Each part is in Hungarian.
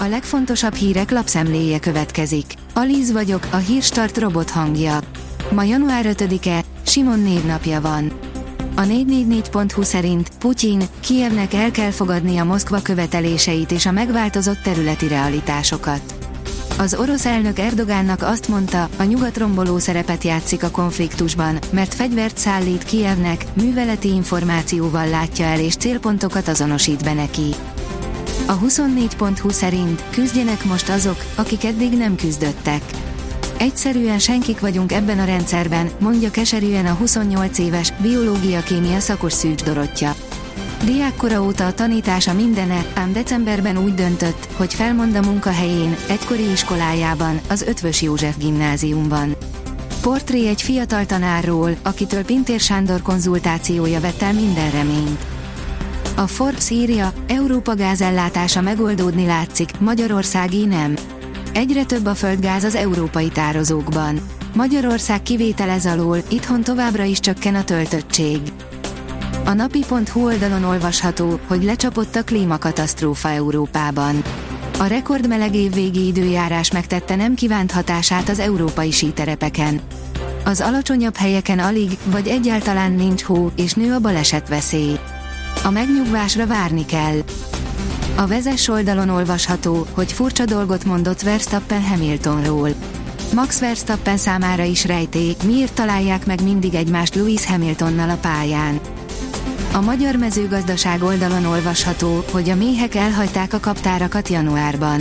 A legfontosabb hírek lapszemléje következik. Alíz vagyok, a hírstart robot hangja. Ma január 5-e, Simon névnapja van. A 444.hu szerint Putyin, Kievnek el kell fogadni a Moszkva követeléseit és a megváltozott területi realitásokat. Az orosz elnök Erdogánnak azt mondta, a nyugat romboló szerepet játszik a konfliktusban, mert fegyvert szállít Kievnek, műveleti információval látja el és célpontokat azonosít be neki. A 24.hu szerint küzdjenek most azok, akik eddig nem küzdöttek. Egyszerűen senkik vagyunk ebben a rendszerben, mondja keserűen a 28 éves, biológia-kémia szakos Szűcs Dorottya. Diákkora óta a tanítása mindene, ám decemberben úgy döntött, hogy felmond a munkahelyén, egykori iskolájában, az Ötvös József gimnáziumban. Portré egy fiatal tanárról, akitől Pintér Sándor konzultációja vett el minden reményt. A Forbes írja, Európa gázellátása megoldódni látszik, Magyarországi nem. Egyre több a földgáz az európai tározókban. Magyarország kivételez alól, itthon továbbra is csökken a töltöttség. A napi.hu oldalon olvasható, hogy lecsapott a klímakatasztrófa Európában. A rekordmeleg évvégi időjárás megtette nem kívánt hatását az európai síterepeken. Az alacsonyabb helyeken alig, vagy egyáltalán nincs hó, és nő a baleset veszély. A megnyugvásra várni kell. A vezes oldalon olvasható, hogy furcsa dolgot mondott Verstappen Hamiltonról. Max Verstappen számára is rejtély, miért találják meg mindig egymást Lewis Hamiltonnal a pályán. A magyar mezőgazdaság oldalon olvasható, hogy a méhek elhagyták a kaptárakat januárban.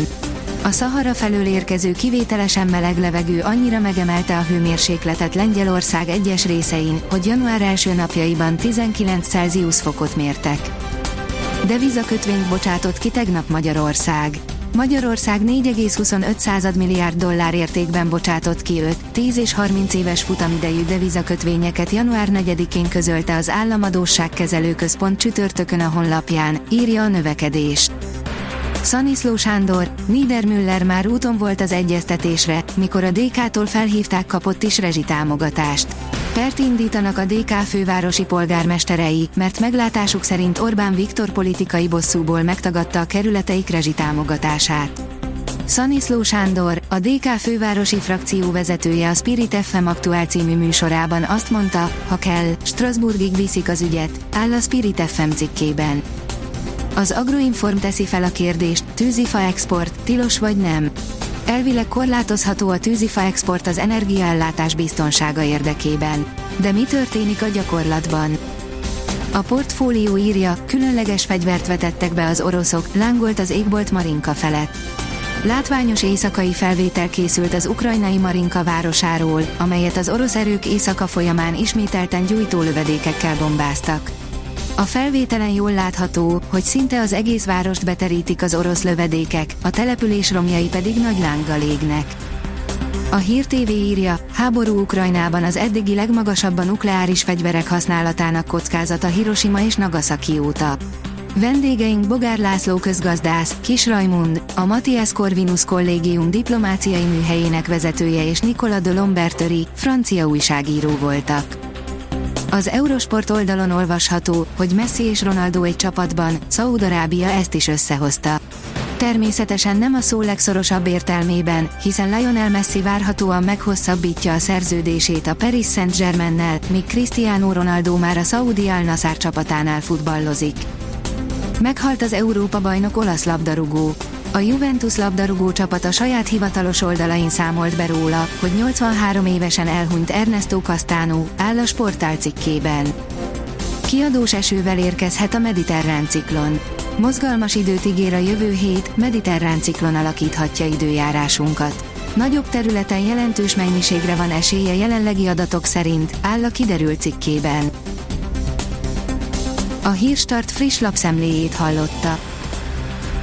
A Szahara felől érkező kivételesen meleg levegő annyira megemelte a hőmérsékletet Lengyelország egyes részein, hogy január első napjaiban 19 Celsius fokot mértek. Devizakötvényt bocsátott ki tegnap Magyarország. Magyarország 4,25 milliárd dollár értékben bocsátott ki 5, 10 és 30 éves futamidejű devizakötvényeket január 4-én közölte az Államadósságkezelő Központ csütörtökön a honlapján, írja a növekedés. Szaniszló Sándor, Niedermüller már úton volt az egyeztetésre, mikor a DK-tól felhívták kapott is rezsitámogatást. Pert indítanak a DK fővárosi polgármesterei, mert meglátásuk szerint Orbán Viktor politikai bosszúból megtagadta a kerületeik rezsitámogatását. Szaniszló Sándor, a DK fővárosi frakció vezetője a Spirit FM aktuál című műsorában azt mondta, ha kell, Strasbourgig viszik az ügyet, áll a Spirit FM cikkében. Az Agroinform teszi fel a kérdést, tűzifa export, tilos vagy nem? Elvileg korlátozható a tűzifa export az energiaellátás biztonsága érdekében. De mi történik a gyakorlatban? A portfólió írja, különleges fegyvert vetettek be az oroszok, lángolt az égbolt Marinka felett. Látványos éjszakai felvétel készült az ukrajnai Marinka városáról, amelyet az orosz erők éjszaka folyamán ismételten gyújtólövedékekkel bombáztak. A felvételen jól látható, hogy szinte az egész várost beterítik az orosz lövedékek, a település romjai pedig nagy lánggal égnek. A Hír TV írja, háború Ukrajnában az eddigi legmagasabb a nukleáris fegyverek használatának kockázata Hiroshima és Nagasaki óta. Vendégeink Bogár László közgazdász, Kis Rajmund, a Matthias Corvinus Kollégium diplomáciai műhelyének vezetője és Nicola de Lombertori, francia újságíró voltak. Az Eurosport oldalon olvasható, hogy Messi és Ronaldo egy csapatban, Szaúd-Arábia ezt is összehozta. Természetesen nem a szó legszorosabb értelmében, hiszen Lionel Messi várhatóan meghosszabbítja a szerződését a Paris Saint-Germainnel, míg Cristiano Ronaldo már a Saudi Al csapatánál futballozik. Meghalt az Európa bajnok olasz labdarúgó. A Juventus labdarúgó csapat a saját hivatalos oldalain számolt be róla, hogy 83 évesen elhunyt Ernesto Castano, áll a sportál cikkében. Kiadós esővel érkezhet a mediterrán ciklon. Mozgalmas időt ígér a jövő hét, mediterrán ciklon alakíthatja időjárásunkat. Nagyobb területen jelentős mennyiségre van esélye jelenlegi adatok szerint, áll a kiderült cikkében. A Hírstart friss lapszemléjét hallotta.